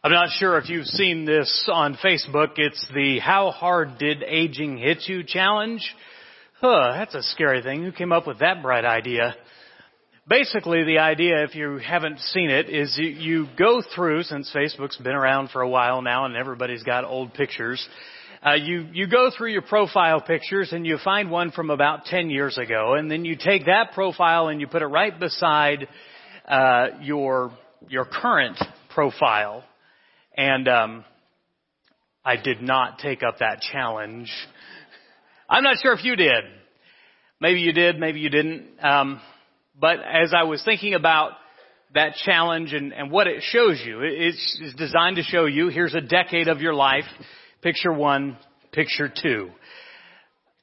I'm not sure if you've seen this on Facebook. It's the How Hard Did Aging Hit You challenge. Huh, that's a scary thing. Who came up with that bright idea? Basically, the idea, if you haven't seen it, is you, go through, since Facebook's been around for a while now and everybody's got old pictures, uh, you, you go through your profile pictures and you find one from about 10 years ago and then you take that profile and you put it right beside, uh, your, your current profile and um, I did not take up that challenge. I'm not sure if you did. Maybe you did, maybe you didn't. Um, but as I was thinking about that challenge and, and what it shows you, it's, it's designed to show you here's a decade of your life. Picture one, picture two.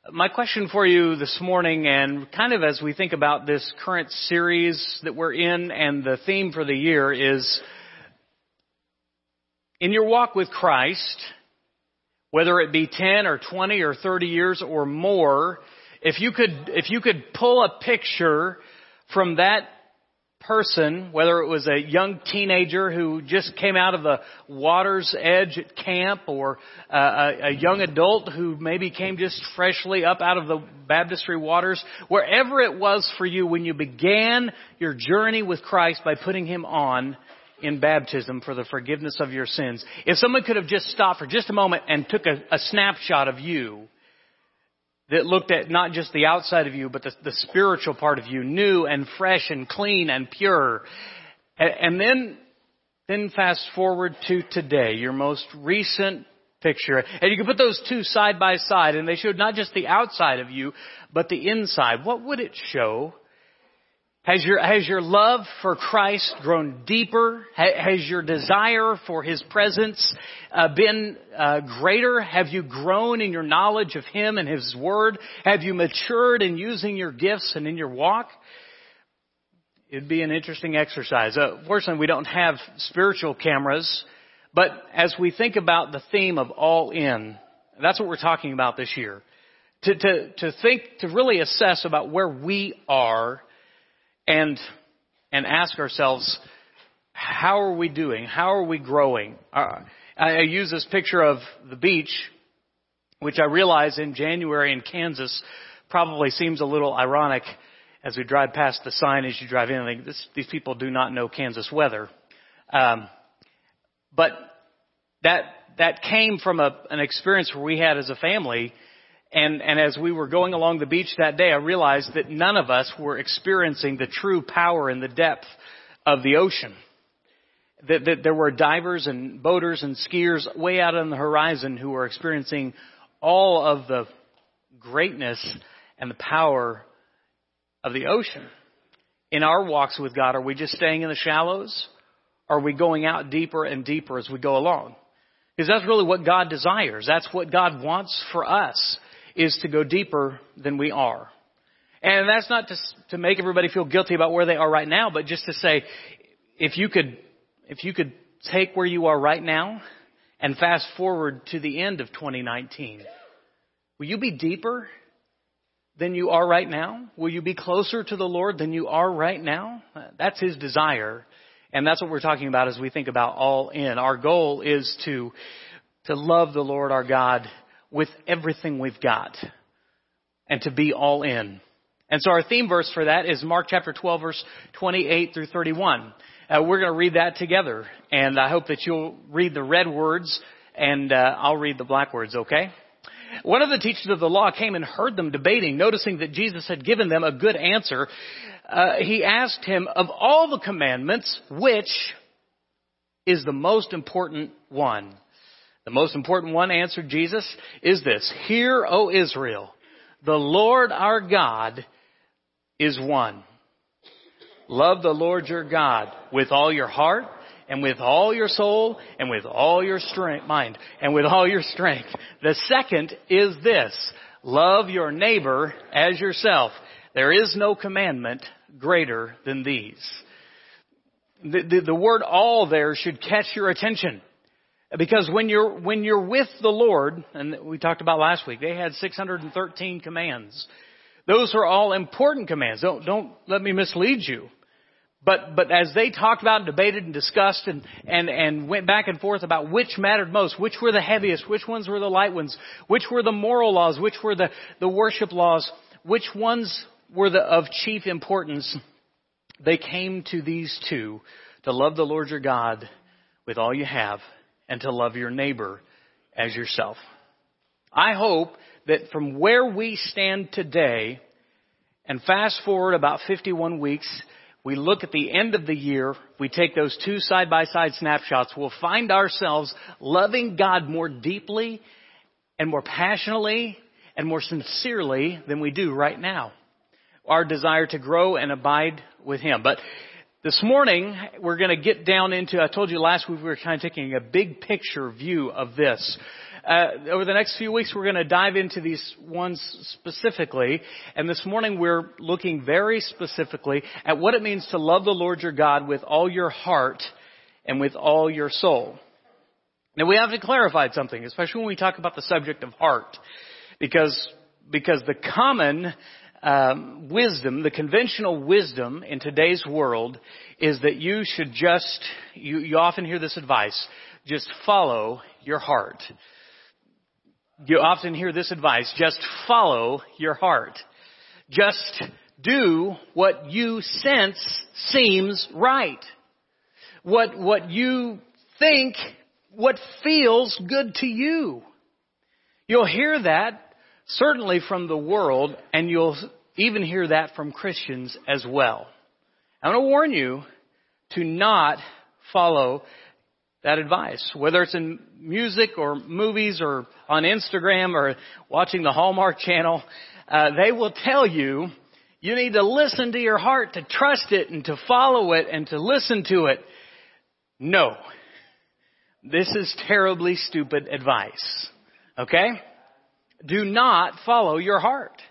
My question for you this morning and kind of as we think about this current series that we're in and the theme for the year is in your walk with Christ, whether it be 10 or 20 or 30 years or more, if you could, if you could pull a picture from that person, whether it was a young teenager who just came out of the water's edge at camp or uh, a, a young adult who maybe came just freshly up out of the baptistry waters, wherever it was for you when you began your journey with Christ by putting Him on, in baptism for the forgiveness of your sins. If someone could have just stopped for just a moment and took a, a snapshot of you that looked at not just the outside of you, but the, the spiritual part of you, new and fresh and clean and pure. And, and then, then fast forward to today, your most recent picture. And you can put those two side by side and they showed not just the outside of you, but the inside. What would it show? Has your, has your love for Christ grown deeper? Has your desire for His presence uh, been uh, greater? Have you grown in your knowledge of Him and His Word? Have you matured in using your gifts and in your walk? It'd be an interesting exercise. Uh, fortunately, we don't have spiritual cameras, but as we think about the theme of all in, that's what we're talking about this year. To, to, to think, to really assess about where we are and, and ask ourselves, how are we doing? How are we growing? Uh, I use this picture of the beach, which I realize in January in Kansas probably seems a little ironic as we drive past the sign as you drive in. Think this, these people do not know Kansas weather. Um, but that that came from a, an experience we had as a family and, and as we were going along the beach that day, I realized that none of us were experiencing the true power and the depth of the ocean. That, that there were divers and boaters and skiers way out on the horizon who were experiencing all of the greatness and the power of the ocean. In our walks with God, are we just staying in the shallows? Are we going out deeper and deeper as we go along? Because that's really what God desires. That's what God wants for us is to go deeper than we are. And that's not to, to make everybody feel guilty about where they are right now, but just to say, if you could, if you could take where you are right now and fast forward to the end of 2019, will you be deeper than you are right now? Will you be closer to the Lord than you are right now? That's His desire. And that's what we're talking about as we think about all in. Our goal is to, to love the Lord our God with everything we've got and to be all in. And so our theme verse for that is Mark chapter 12 verse 28 through 31. Uh, we're going to read that together and I hope that you'll read the red words and uh, I'll read the black words, okay? One of the teachers of the law came and heard them debating, noticing that Jesus had given them a good answer. Uh, he asked him, of all the commandments, which is the most important one? The most important one, answered Jesus, is this. Hear, O Israel, the Lord our God is one. Love the Lord your God with all your heart and with all your soul and with all your strength, mind and with all your strength. The second is this. Love your neighbor as yourself. There is no commandment greater than these. The, the, the word all there should catch your attention. Because when you're, when you're with the Lord, and we talked about last week, they had 613 commands. Those are all important commands. Don't, don't let me mislead you. But, but as they talked about and debated and discussed and, and, and went back and forth about which mattered most, which were the heaviest, which ones were the light ones, which were the moral laws, which were the, the worship laws, which ones were the, of chief importance, they came to these two, to love the Lord your God with all you have and to love your neighbor as yourself. I hope that from where we stand today and fast forward about 51 weeks, we look at the end of the year, we take those two side by side snapshots, we'll find ourselves loving God more deeply and more passionately and more sincerely than we do right now. Our desire to grow and abide with Him. But this morning, we're going to get down into, I told you last week we were kind of taking a big picture view of this. Uh, over the next few weeks, we're going to dive into these ones specifically. And this morning, we're looking very specifically at what it means to love the Lord your God with all your heart and with all your soul. Now, we have to clarify something, especially when we talk about the subject of heart, because because the common um, wisdom, the conventional wisdom in today's world is that you should just, you, you often hear this advice, just follow your heart. You often hear this advice, just follow your heart. Just do what you sense seems right. What, what you think, what feels good to you. You'll hear that certainly from the world and you'll even hear that from Christians as well. I want to warn you to not follow that advice, whether it's in music or movies or on Instagram or watching the Hallmark channel. Uh, they will tell you you need to listen to your heart, to trust it, and to follow it, and to listen to it. No, this is terribly stupid advice. Okay, do not follow your heart,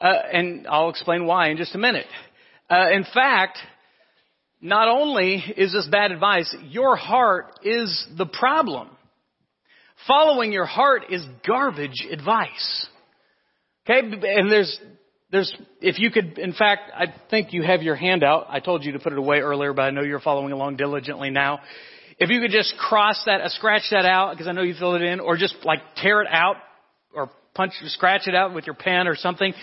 uh, and I'll explain why in just a minute. Uh, in fact, not only is this bad advice, your heart is the problem. Following your heart is garbage advice. Okay? And there's, there's, if you could, in fact, I think you have your hand out. I told you to put it away earlier, but I know you're following along diligently now. If you could just cross that, uh, scratch that out, because I know you filled it in, or just like tear it out, or punch, scratch it out with your pen or something,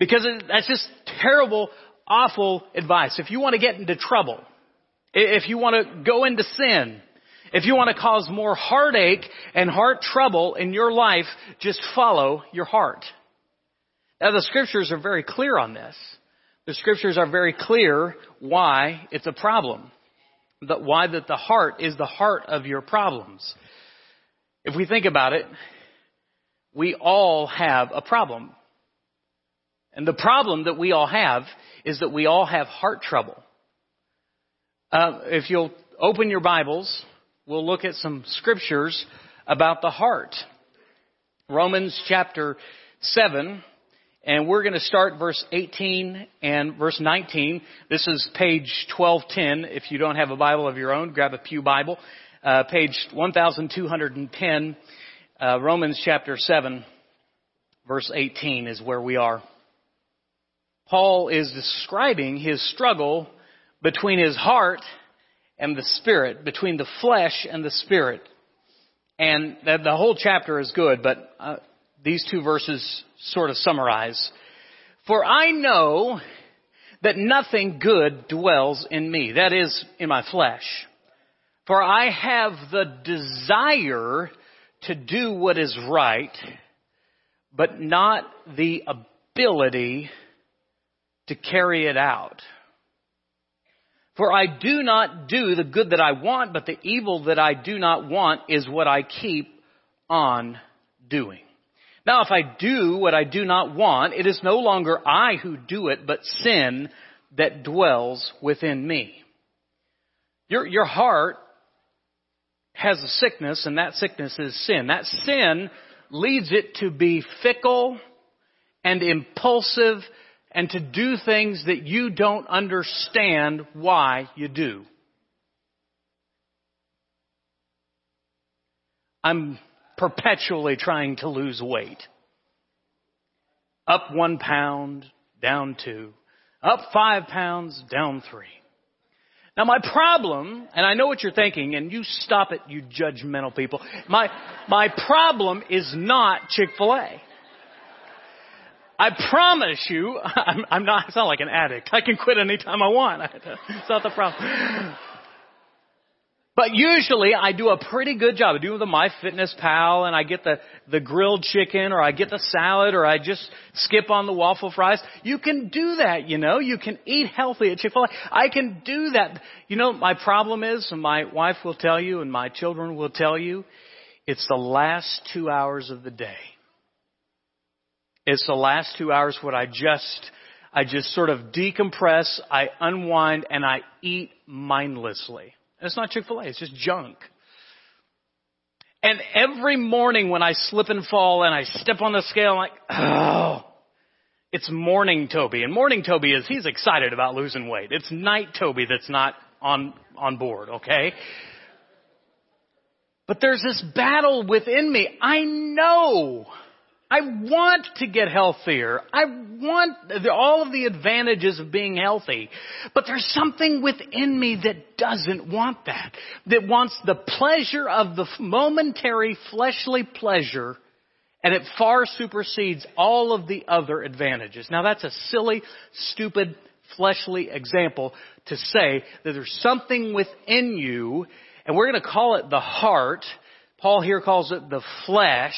because that's just terrible awful advice. If you want to get into trouble, if you want to go into sin, if you want to cause more heartache and heart trouble in your life, just follow your heart. Now the scriptures are very clear on this. The scriptures are very clear why it's a problem. That why that the heart is the heart of your problems. If we think about it, we all have a problem. And the problem that we all have is that we all have heart trouble. Uh, if you'll open your Bibles, we'll look at some scriptures about the heart. Romans chapter 7, and we're going to start verse 18 and verse 19. This is page 1210. If you don't have a Bible of your own, grab a Pew Bible. Uh, page 1210, uh, Romans chapter 7, verse 18 is where we are. Paul is describing his struggle between his heart and the spirit, between the flesh and the spirit. And the whole chapter is good, but uh, these two verses sort of summarize. For I know that nothing good dwells in me, that is, in my flesh. For I have the desire to do what is right, but not the ability to carry it out. For I do not do the good that I want, but the evil that I do not want is what I keep on doing. Now if I do what I do not want, it is no longer I who do it, but sin that dwells within me. Your, your heart has a sickness, and that sickness is sin. That sin leads it to be fickle and impulsive and to do things that you don't understand why you do. I'm perpetually trying to lose weight. Up one pound, down two. Up five pounds, down three. Now my problem, and I know what you're thinking, and you stop it, you judgmental people. My, my problem is not Chick-fil-A. I promise you, I'm, I'm not, I sound like an addict. I can quit anytime I want. It's not the problem. But usually I do a pretty good job. I do the MyFitnessPal and I get the, the grilled chicken or I get the salad or I just skip on the waffle fries. You can do that, you know. You can eat healthy at Chick-fil-A. I can do that. You know, my problem is, and my wife will tell you and my children will tell you, it's the last two hours of the day. It's the last two hours when I just, I just sort of decompress, I unwind, and I eat mindlessly. And it's not Chick-fil-A, it's just junk. And every morning when I slip and fall and I step on the scale, I'm like, oh, it's morning Toby. And morning Toby is, he's excited about losing weight. It's night Toby that's not on, on board, okay? But there's this battle within me. I know I want to get healthier. I want all of the advantages of being healthy. But there's something within me that doesn't want that. That wants the pleasure of the momentary fleshly pleasure and it far supersedes all of the other advantages. Now that's a silly, stupid, fleshly example to say that there's something within you and we're going to call it the heart. Paul here calls it the flesh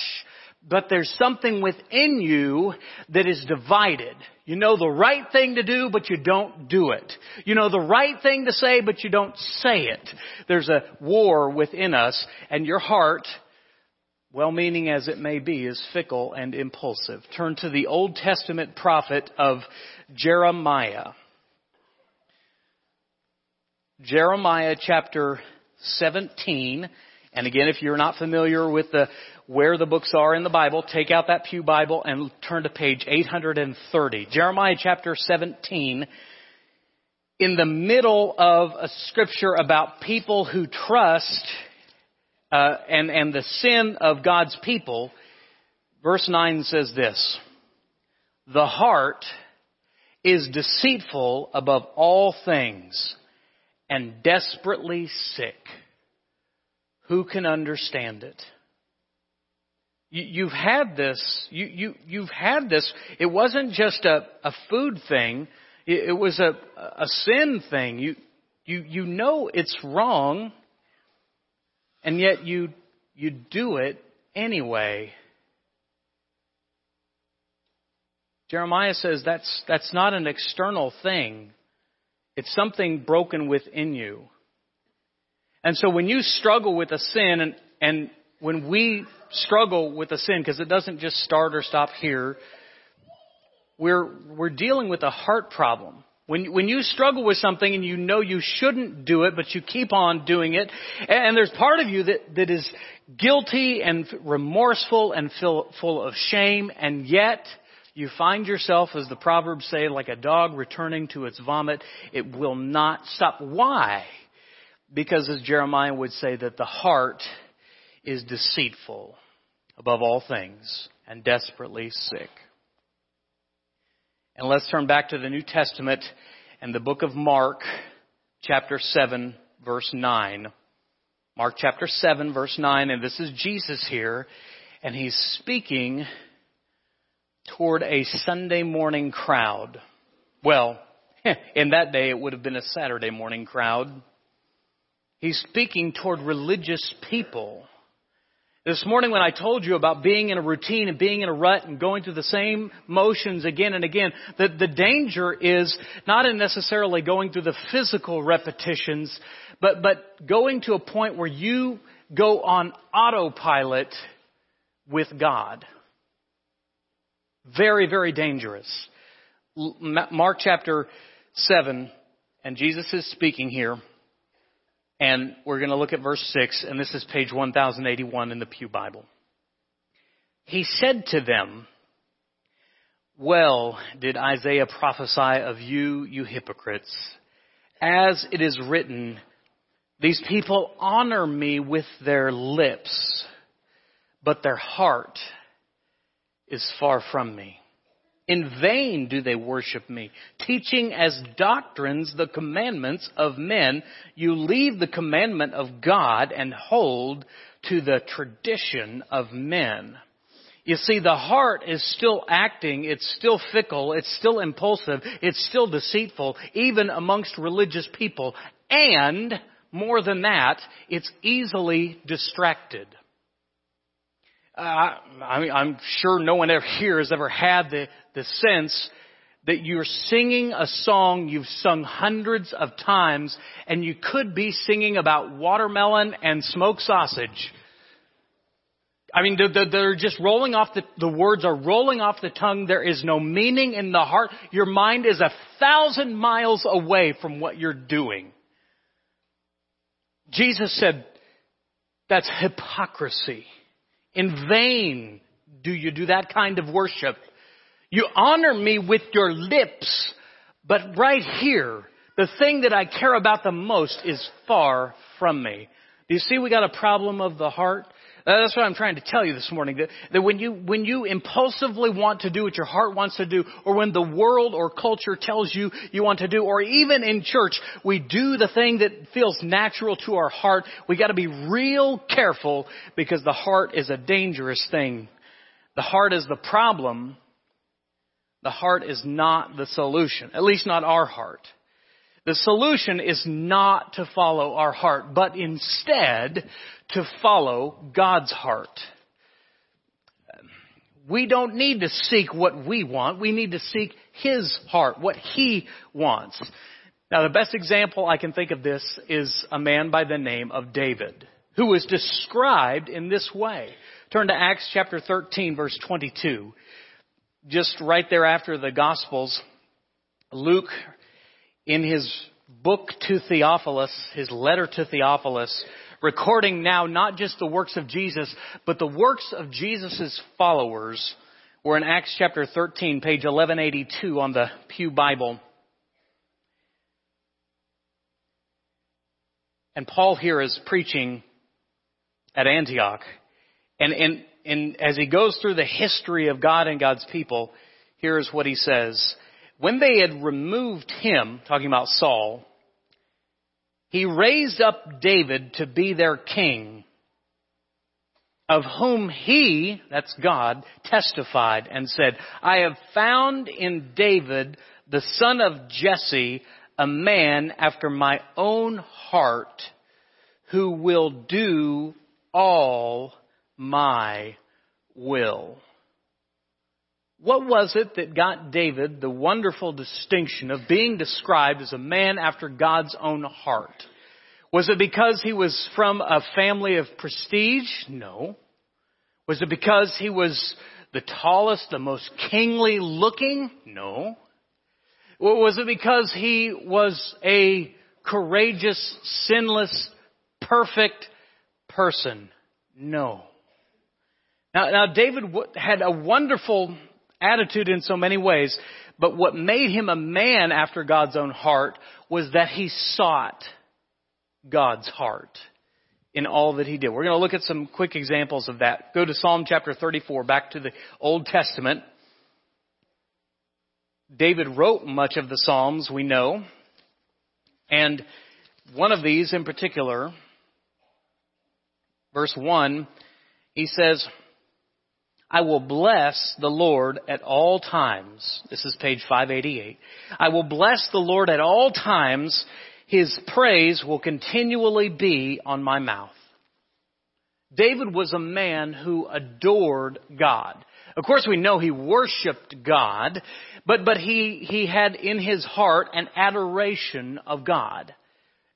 but there's something within you that is divided. You know the right thing to do, but you don't do it. You know the right thing to say, but you don't say it. There's a war within us, and your heart, well-meaning as it may be, is fickle and impulsive. Turn to the Old Testament prophet of Jeremiah. Jeremiah chapter 17. And again, if you're not familiar with the where the books are in the Bible, take out that Pew Bible and turn to page 830. Jeremiah chapter 17, in the middle of a scripture about people who trust uh, and, and the sin of God's people, verse 9 says this, The heart is deceitful above all things and desperately sick. Who can understand it? You, have had this, you, you, you've had this, it wasn't just a, a food thing, it, it was a, a sin thing. You, you, you know it's wrong, and yet you, you do it anyway. Jeremiah says that's, that's not an external thing. It's something broken within you. And so when you struggle with a sin and, and when we struggle with a sin, because it doesn't just start or stop here, we're, we're dealing with a heart problem. When, when you struggle with something and you know you shouldn't do it, but you keep on doing it, and there's part of you that, that is guilty and remorseful and full, full of shame, and yet you find yourself, as the Proverbs say, like a dog returning to its vomit. It will not stop. Why? Because as Jeremiah would say, that the heart is deceitful above all things and desperately sick. And let's turn back to the New Testament and the book of Mark, chapter 7, verse 9. Mark chapter 7, verse 9, and this is Jesus here, and he's speaking toward a Sunday morning crowd. Well, in that day it would have been a Saturday morning crowd. He's speaking toward religious people. This morning when I told you about being in a routine and being in a rut and going through the same motions again and again, that the danger is not in necessarily going through the physical repetitions, but, but going to a point where you go on autopilot with God. Very, very dangerous. Mark chapter 7, and Jesus is speaking here. And we're going to look at verse 6, and this is page 1081 in the Pew Bible. He said to them, Well did Isaiah prophesy of you, you hypocrites. As it is written, These people honor me with their lips, but their heart is far from me. In vain do they worship me, teaching as doctrines the commandments of men. You leave the commandment of God and hold to the tradition of men. You see, the heart is still acting, it's still fickle, it's still impulsive, it's still deceitful, even amongst religious people. And, more than that, it's easily distracted. Uh, I mean, I'm sure no one ever here has ever had the, the sense that you're singing a song you've sung hundreds of times and you could be singing about watermelon and smoked sausage. I mean, they're just rolling off the, the words are rolling off the tongue. There is no meaning in the heart. Your mind is a thousand miles away from what you're doing. Jesus said, that's hypocrisy. In vain do you do that kind of worship. You honor me with your lips, but right here, the thing that I care about the most is far from me. Do you see we got a problem of the heart? Uh, that's what I'm trying to tell you this morning. That, that when you, when you impulsively want to do what your heart wants to do, or when the world or culture tells you you want to do, or even in church, we do the thing that feels natural to our heart, we gotta be real careful because the heart is a dangerous thing. The heart is the problem. The heart is not the solution. At least not our heart. The solution is not to follow our heart, but instead to follow God's heart. We don't need to seek what we want. We need to seek His heart, what He wants. Now the best example I can think of this is a man by the name of David, who was described in this way. Turn to Acts chapter 13 verse 22. Just right there after the Gospels, Luke in his book to Theophilus, his letter to Theophilus, recording now not just the works of Jesus, but the works of Jesus' followers were in Acts chapter 13, page 1182 on the Pew Bible. And Paul here is preaching at Antioch. And, and, and as he goes through the history of God and God's people, here's what he says. When they had removed him, talking about Saul, he raised up David to be their king, of whom he, that's God, testified and said, I have found in David, the son of Jesse, a man after my own heart, who will do all my will. What was it that got David the wonderful distinction of being described as a man after God's own heart? Was it because he was from a family of prestige? No. Was it because he was the tallest, the most kingly looking? No. Was it because he was a courageous, sinless, perfect person? No. Now, now David had a wonderful attitude in so many ways, but what made him a man after God's own heart was that he sought God's heart in all that he did. We're going to look at some quick examples of that. Go to Psalm chapter 34, back to the Old Testament. David wrote much of the Psalms, we know. And one of these in particular, verse 1, he says, I will bless the Lord at all times. This is page 588. I will bless the Lord at all times. His praise will continually be on my mouth. David was a man who adored God. Of course we know he worshiped God, but, but he, he had in his heart an adoration of God.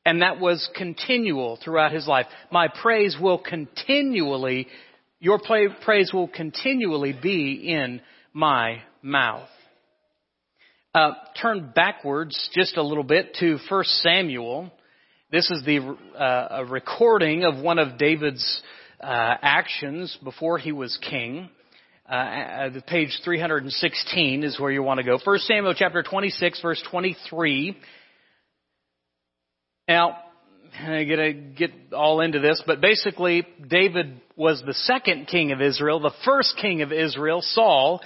And that was continual throughout his life. My praise will continually your praise will continually be in my mouth. Uh, turn backwards just a little bit to 1 Samuel. This is the uh, recording of one of David's uh, actions before he was king. Uh, the page 316 is where you want to go. 1 Samuel chapter 26, verse 23. Now, To get all into this, but basically, David was the second king of Israel. The first king of Israel, Saul,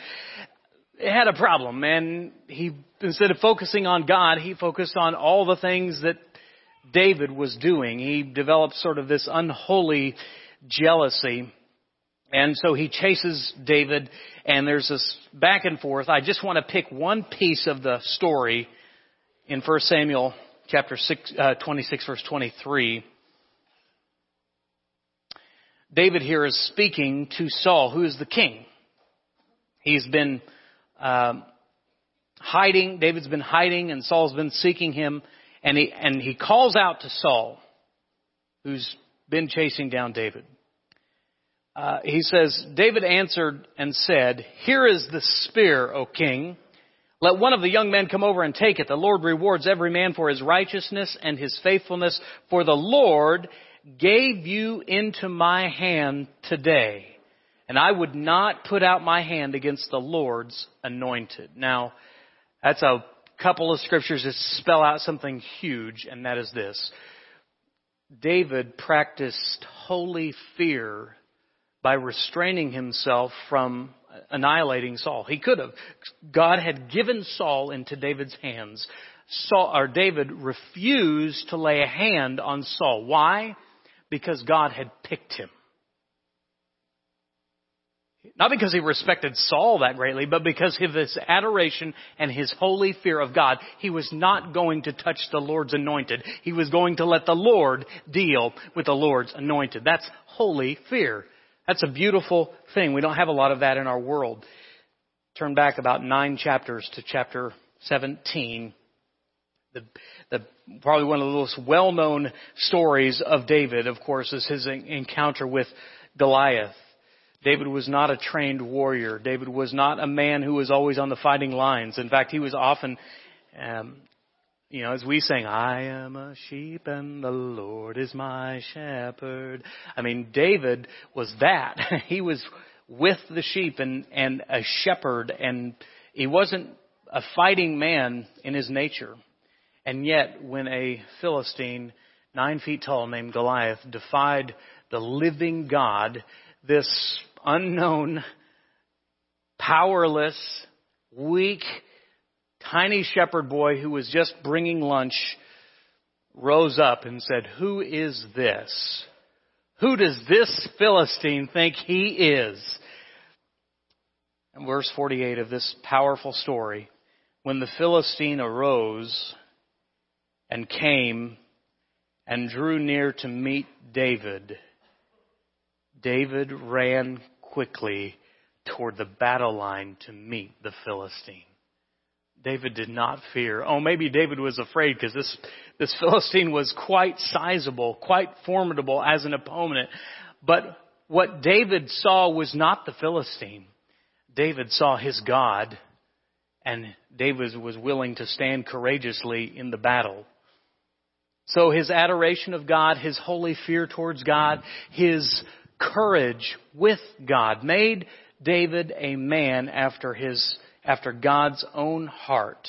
had a problem and he, instead of focusing on God, he focused on all the things that David was doing. He developed sort of this unholy jealousy. And so he chases David and there's this back and forth. I just want to pick one piece of the story in 1 Samuel chapter six, uh, 26 verse 23. David here is speaking to Saul, who is the king. He's been um, hiding. David's been hiding, and Saul's been seeking him. And he and he calls out to Saul, who's been chasing down David. Uh, he says, David answered and said, Here is the spear, O king. Let one of the young men come over and take it. The Lord rewards every man for his righteousness and his faithfulness, for the Lord gave you into my hand today and I would not put out my hand against the Lord's anointed. Now, that's a couple of scriptures that spell out something huge, and that is this. David practiced holy fear by restraining himself from annihilating Saul. He could have. God had given Saul into David's hands. Saul, or David refused to lay a hand on Saul. Why? Because God had picked him. Not because he respected Saul that greatly, but because of his adoration and his holy fear of God. He was not going to touch the Lord's anointed. He was going to let the Lord deal with the Lord's anointed. That's holy fear. That's a beautiful thing. We don't have a lot of that in our world. Turn back about nine chapters to chapter 17. The, the, probably one of the most well-known stories of David, of course, is his encounter with Goliath. David was not a trained warrior. David was not a man who was always on the fighting lines. In fact, he was often, um, you know, as we sing, I am a sheep and the Lord is my shepherd. I mean, David was that. he was with the sheep and, and a shepherd and he wasn't a fighting man in his nature. And yet, when a Philistine, nine feet tall named Goliath, defied the living God, this unknown, powerless, weak, tiny shepherd boy who was just bringing lunch rose up and said, Who is this? Who does this Philistine think he is? And verse 48 of this powerful story, when the Philistine arose and came and drew near to meet David, David ran quickly toward the battle line to meet the Philistine. David did not fear. Oh, maybe David was afraid because this, this Philistine was quite sizable, quite formidable as an opponent. But what David saw was not the Philistine. David saw his God, and David was willing to stand courageously in the battle. So his adoration of God, his holy fear towards God, his courage with God made David a man after his, after God's own heart.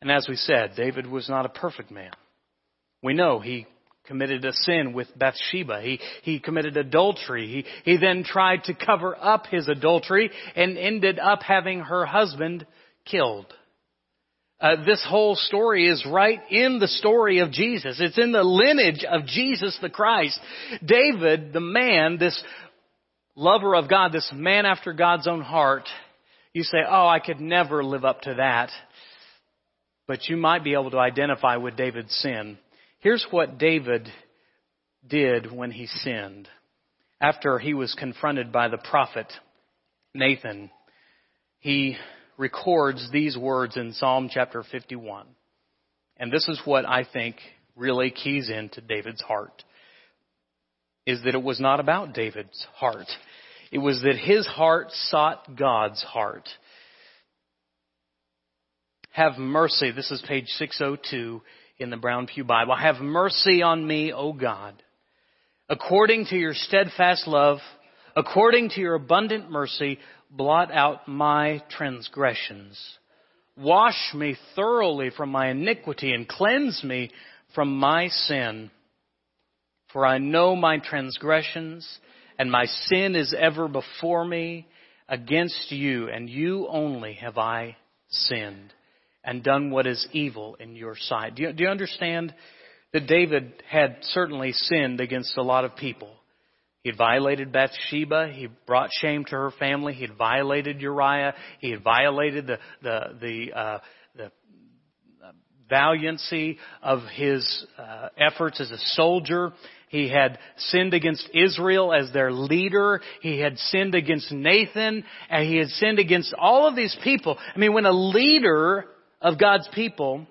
And as we said, David was not a perfect man. We know he committed a sin with Bathsheba. He, he committed adultery. He, he then tried to cover up his adultery and ended up having her husband killed. Uh, this whole story is right in the story of Jesus. It's in the lineage of Jesus the Christ. David, the man, this lover of God, this man after God's own heart, you say, oh, I could never live up to that. But you might be able to identify with David's sin. Here's what David did when he sinned. After he was confronted by the prophet Nathan, he records these words in Psalm chapter 51. And this is what I think really keys into David's heart. Is that it was not about David's heart. It was that his heart sought God's heart. Have mercy. This is page 602 in the Brown Pew Bible. Have mercy on me, O God. According to your steadfast love, according to your abundant mercy, blot out my transgressions. Wash me thoroughly from my iniquity and cleanse me from my sin. For I know my transgressions and my sin is ever before me. Against you and you only have I sinned and done what is evil in your sight. Do you, do you understand that David had certainly sinned against a lot of people? He had violated Bathsheba. He brought shame to her family. He had violated Uriah. He had violated the the the uh, the valiancy of his uh, efforts as a soldier. He had sinned against Israel as their leader. He had sinned against Nathan, and he had sinned against all of these people. I mean, when a leader of God's people,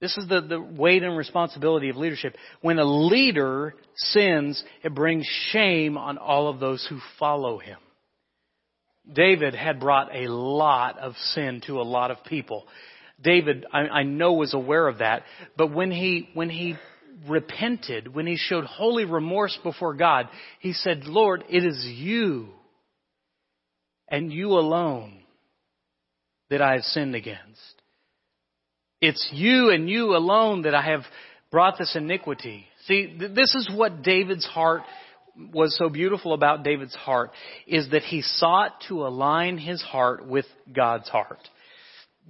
this is the, the weight and responsibility of leadership. When a leader sins, it brings shame on all of those who follow him. David had brought a lot of sin to a lot of people. David, I, I know, was aware of that, but when he, when he repented, when he showed holy remorse before God, he said, Lord, it is you and you alone that I have sinned against. It's you and you alone that I have brought this iniquity. See, th- this is what David's heart was so beautiful about David's heart is that he sought to align his heart with God's heart.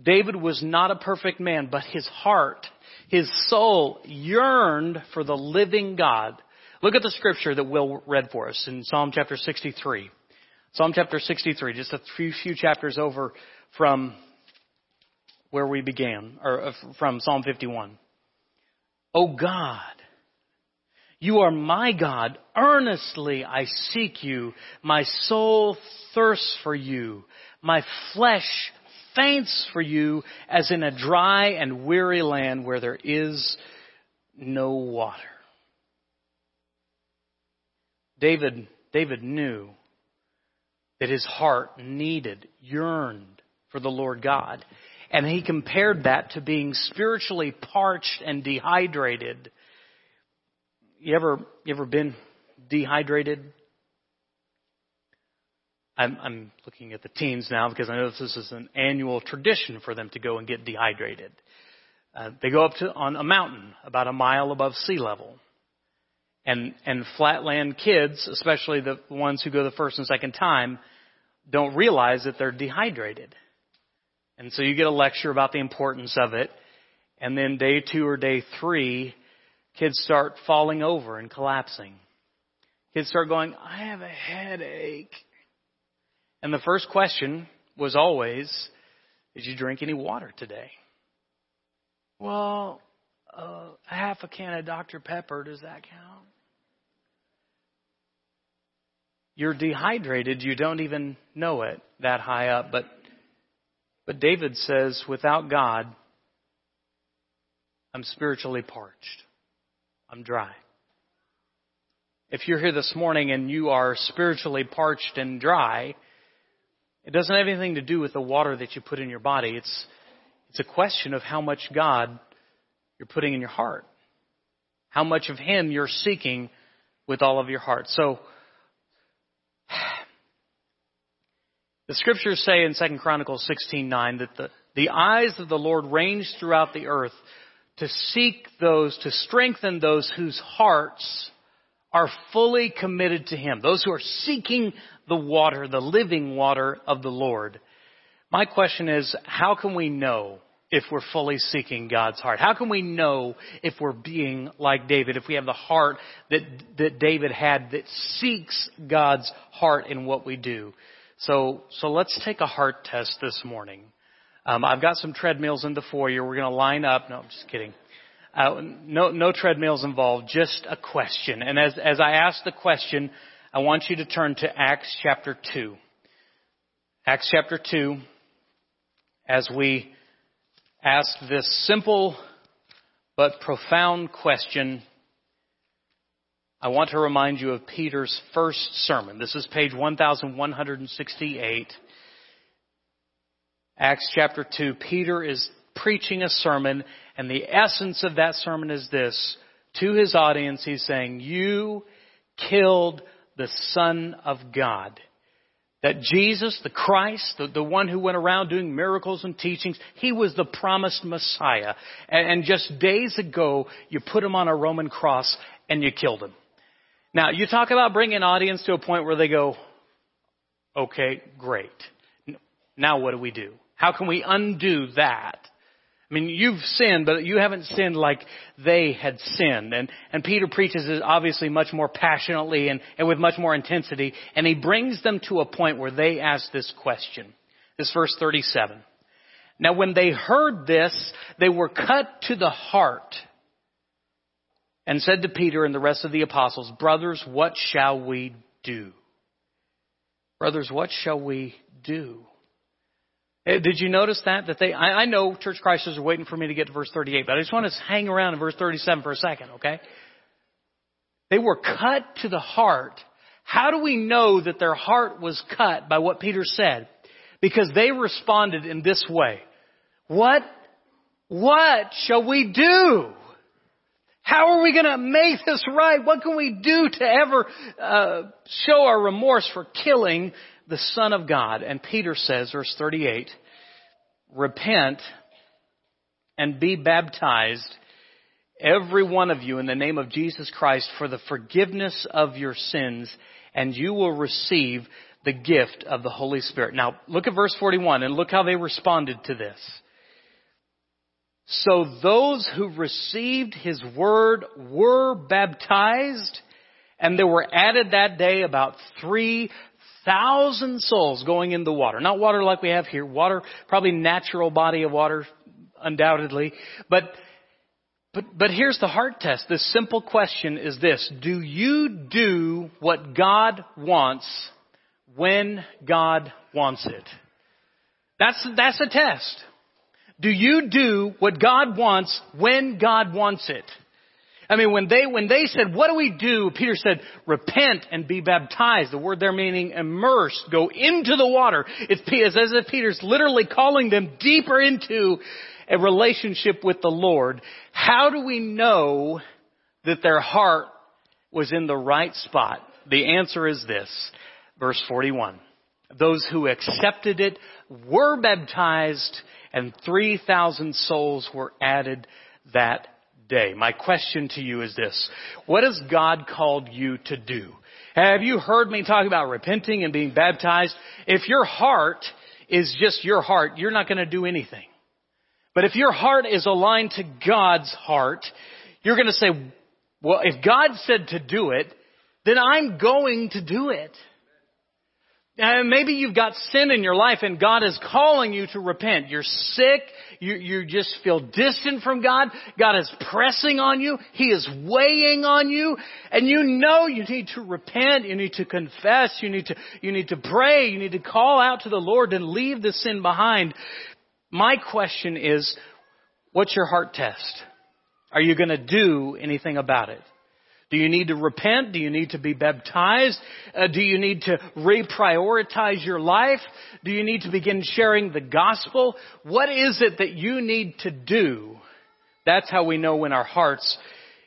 David was not a perfect man, but his heart, his soul yearned for the living God. Look at the scripture that Will read for us in Psalm chapter 63. Psalm chapter 63, just a few, few chapters over from where we began, or uh, from Psalm 51. Oh God, you are my God. Earnestly I seek you. My soul thirsts for you. My flesh faints for you as in a dry and weary land where there is no water. David, David knew that his heart needed, yearned for the Lord God. And he compared that to being spiritually parched and dehydrated. You ever, you ever been dehydrated? I'm, I'm looking at the teens now because I know this is an annual tradition for them to go and get dehydrated. Uh, they go up to on a mountain about a mile above sea level. And, and flatland kids, especially the ones who go the first and second time, don't realize that they're dehydrated. And so you get a lecture about the importance of it. And then day two or day three, kids start falling over and collapsing. Kids start going, I have a headache. And the first question was always, Did you drink any water today? Well, uh, half a can of Dr. Pepper, does that count? You're dehydrated, you don't even know it that high up, but but David says, without God, I'm spiritually parched. I'm dry. If you're here this morning and you are spiritually parched and dry, it doesn't have anything to do with the water that you put in your body. It's, it's a question of how much God you're putting in your heart. How much of Him you're seeking with all of your heart. So, The scriptures say in 2 Chronicles 16:9 that the, the eyes of the Lord range throughout the earth to seek those, to strengthen those whose hearts are fully committed to Him. Those who are seeking the water, the living water of the Lord. My question is, how can we know if we're fully seeking God's heart? How can we know if we're being like David, if we have the heart that, that David had that seeks God's heart in what we do? So, so let's take a heart test this morning. Um, I've got some treadmills in the foyer. We're going to line up. No, I'm just kidding. Uh, no, no treadmills involved. Just a question. And as as I ask the question, I want you to turn to Acts chapter two. Acts chapter two. As we ask this simple but profound question I want to remind you of Peter's first sermon. This is page 1168. Acts chapter 2. Peter is preaching a sermon, and the essence of that sermon is this. To his audience, he's saying, You killed the Son of God. That Jesus, the Christ, the, the one who went around doing miracles and teachings, he was the promised Messiah. And, and just days ago, you put him on a Roman cross and you killed him. Now, you talk about bringing an audience to a point where they go, Okay, great. Now what do we do? How can we undo that? I mean, you've sinned, but you haven't sinned like they had sinned. And, and Peter preaches it obviously much more passionately and, and with much more intensity. And he brings them to a point where they ask this question. This verse 37. Now when they heard this, they were cut to the heart and said to Peter and the rest of the apostles, Brothers, what shall we do? Brothers, what shall we do? Eh, did you notice that? That they, I, I know church Christers are waiting for me to get to verse 38, but I just want to hang around in verse 37 for a second, okay? They were cut to the heart. How do we know that their heart was cut by what Peter said? Because they responded in this way. What, what shall we do? How are we going to make this right? What can we do to ever uh, show our remorse for killing the Son of God? And Peter says, verse 38, repent and be baptized, every one of you, in the name of Jesus Christ for the forgiveness of your sins, and you will receive the gift of the Holy Spirit. Now, look at verse 41 and look how they responded to this. So those who received his word were baptized, and there were added that day about 3,000 souls going in the water. Not water like we have here, water, probably natural body of water, undoubtedly. But, but, but here's the heart test. The simple question is this. Do you do what God wants when God wants it? That's, that's a test. Do you do what God wants when God wants it? I mean, when they, when they said, what do we do? Peter said, repent and be baptized. The word there meaning immersed. go into the water. It's, as if Peter's literally calling them deeper into a relationship with the Lord. How do we know that their heart was in the right spot? The answer is this, verse 41. Those who accepted it were baptized and 3,000 souls were added that day. My question to you is this. What has God called you to do? Have you heard me talk about repenting and being baptized? If your heart is just your heart, you're not going to do anything. But if your heart is aligned to God's heart, you're going to say, well, if God said to do it, then I'm going to do it. And maybe you've got sin in your life and God is calling you to repent. You're sick. You, you just feel distant from God. God is pressing on you. He is weighing on you. And you know you need to repent. You need to confess. You need to, you need to pray. You need to call out to the Lord and leave the sin behind. My question is, what's your heart test? Are you going to do anything about it? Do you need to repent? Do you need to be baptized? Uh, do you need to reprioritize your life? Do you need to begin sharing the gospel? What is it that you need to do? That's how we know when our heart's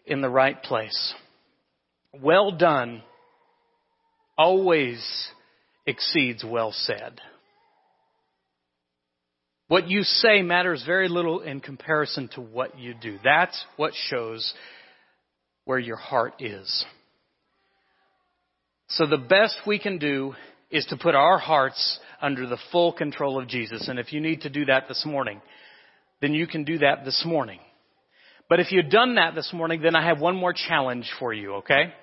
in the right place. Well done always exceeds well said. What you say matters very little in comparison to what you do. That's what shows where your heart is. So the best we can do is to put our hearts under the full control of Jesus. And if you need to do that this morning, then you can do that this morning. But if you've done that this morning, then I have one more challenge for you, okay?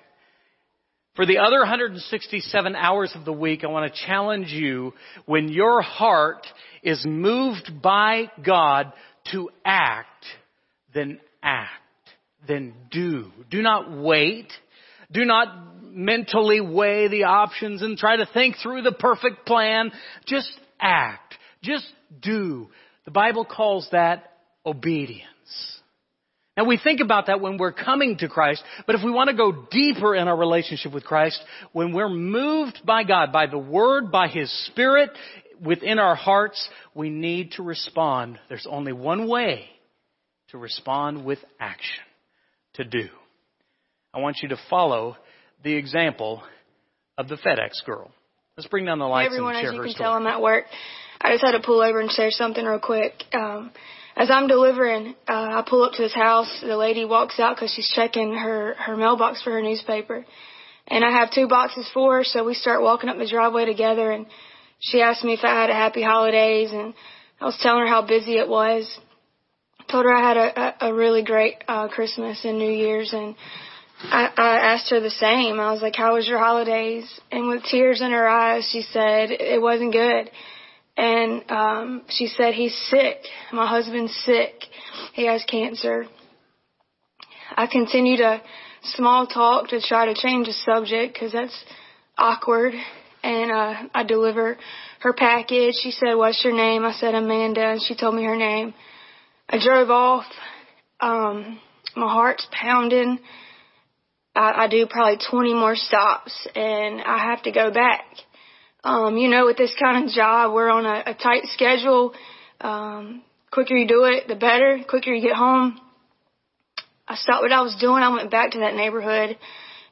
For the other 167 hours of the week, I want to challenge you when your heart is moved by God to act, then act then do. Do not wait. Do not mentally weigh the options and try to think through the perfect plan. Just act. Just do. The Bible calls that obedience. Now we think about that when we're coming to Christ, but if we want to go deeper in our relationship with Christ, when we're moved by God, by the Word, by His Spirit within our hearts, we need to respond. There's only one way to respond with action to do. I want you to follow the example of the FedEx girl. Let's bring down the lights hey everyone, and share as you can tell, I'm at work. I just had to pull over and share something real quick. Um, as I'm delivering, uh, I pull up to this house. The lady walks out because she's checking her her mailbox for her newspaper, And I have two boxes for her, so we start walking up the driveway together and she asked me if I had a happy holidays and I was telling her how busy it was. Told her I had a, a, really great uh, Christmas and New Year's and I, I asked her the same. I was like, how was your holidays? And with tears in her eyes, she said it wasn't good. And um, she said, he's sick. My husband's sick. He has cancer. I continue to small talk to try to change the subject because that's awkward. And uh, I deliver her package. She said, what's your name? I said, Amanda. And she told me her name. I drove off. Um, my heart's pounding. I, I do probably 20 more stops and I have to go back. Um, you know, with this kind of job, we're on a, a tight schedule. Um, quicker you do it, the better. Quicker you get home. I stopped what I was doing. I went back to that neighborhood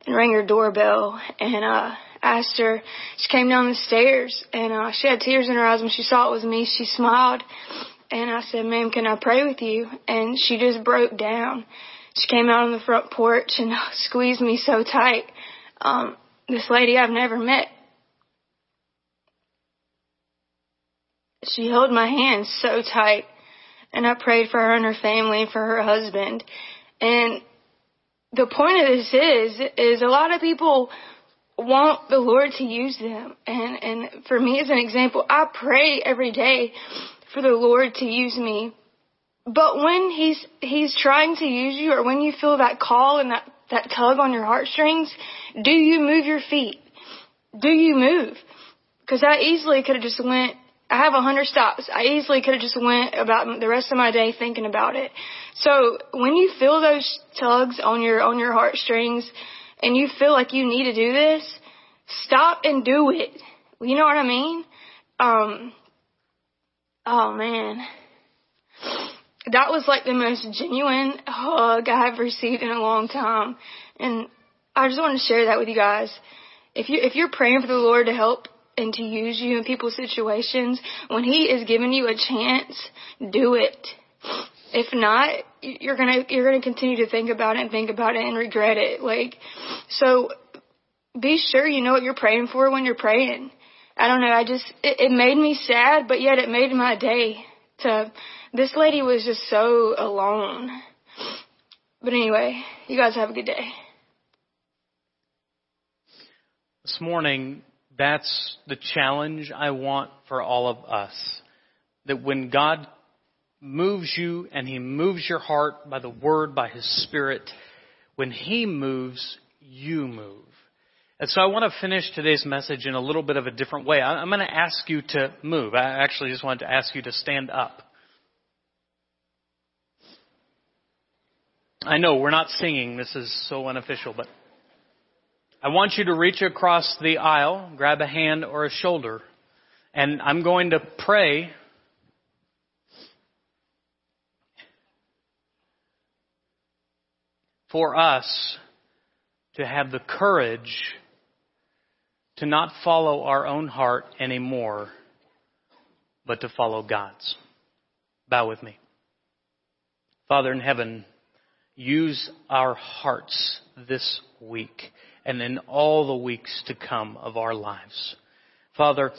and rang her doorbell and uh asked her. She came down the stairs and uh she had tears in her eyes when she saw it was me. She smiled and I said, "Ma'am, can I pray with you?" And she just broke down. She came out on the front porch and squeezed me so tight. Um this lady I've never met she held my hand so tight and I prayed for her and her family and for her husband. And the point of this is, is a lot of people want the Lord to use them. And, and for me as an example, I pray every day for the Lord to use me. But when he's, he's trying to use you or when you feel that call and that, that tug on your heartstrings, do you move your feet? Do you move? Because I easily could have just went I have a hundred stops. I easily could have just went about the rest of my day thinking about it. So when you feel those tugs on your on your heartstrings, and you feel like you need to do this, stop and do it. You know what I mean? Um. Oh man, that was like the most genuine hug I've received in a long time, and I just want to share that with you guys. If you if you're praying for the Lord to help and to use you in people's situations, when He is giving you a chance, do it. If not, you're gonna you're gonna continue to think about it and think about it and regret it. Like, so be sure you know what you're praying for when you're praying. I don't know. I just it, it made me sad, but yet it made my day. To this lady was just so alone. But anyway, you guys have a good day. This morning, that's the challenge I want for all of us. That when God moves you and He moves your heart by the Word, by His Spirit, when He moves, you move. And so I want to finish today's message in a little bit of a different way. I'm going to ask you to move. I actually just wanted to ask you to stand up. I know we're not singing. This is so unofficial, but I want you to reach across the aisle, grab a hand or a shoulder, and I'm going to pray for us to have the courage to not follow our own heart anymore, but to follow God's. Bow with me. Father in heaven, use our hearts this week and in all the weeks to come of our lives. Father,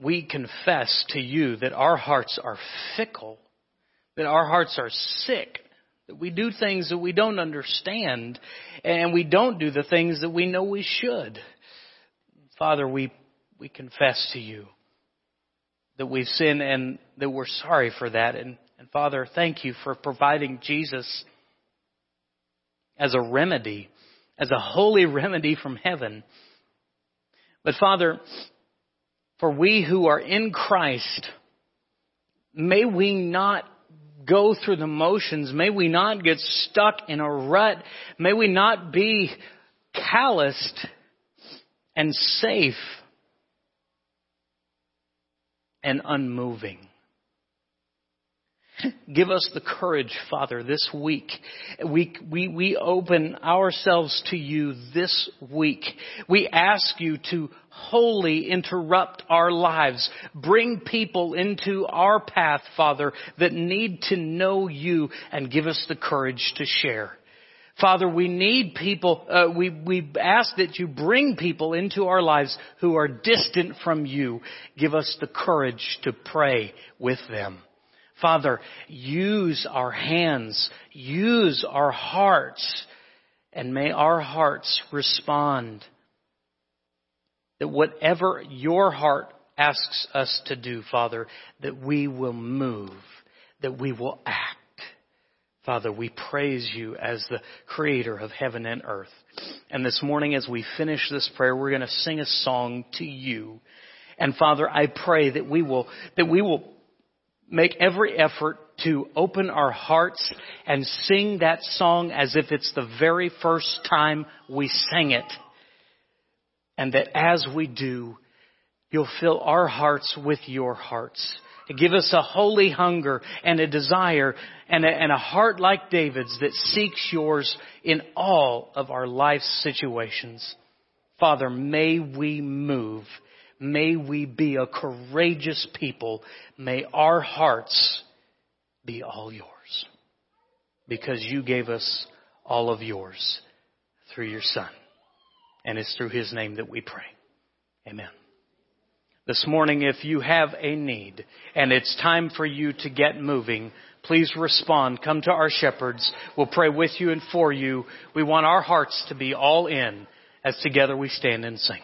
we confess to you that our hearts are fickle, that our hearts are sick, that we do things that we don't understand, and we don't do the things that we know we should. Father, we, we confess to you that we've sinned and that we're sorry for that. And, and Father, thank you for providing Jesus as a remedy as a holy remedy from heaven. But Father, for we who are in Christ, may we not go through the motions. May we not get stuck in a rut. May we not be calloused and safe and unmoving. Give us the courage, Father, this week. We, we, we open ourselves to you this week. We ask you to wholly interrupt our lives. Bring people into our path, Father, that need to know you and give us the courage to share. Father, we need people, uh, we, we ask that you bring people into our lives who are distant from you. Give us the courage to pray with them. Father, use our hands, use our hearts, and may our hearts respond that whatever your heart asks us to do, Father, that we will move, that we will act. Father, we praise you as the creator of heaven and earth. And this morning as we finish this prayer, we're going to sing a song to you. And Father, I pray that we will, that we will make every effort to open our hearts and sing that song as if it's the very first time we sang it. And that as we do, you'll fill our hearts with your hearts Give us a holy hunger and a desire and a, and a heart like David's that seeks yours in all of our life's situations. Father, may we move. May we be a courageous people. May our hearts be all yours. Because you gave us all of yours through your Son. And it's through His name that we pray. Amen. This morning, if you have a need and it's time for you to get moving, please respond. Come to our shepherds. We'll pray with you and for you. We want our hearts to be all in as together we stand and sing.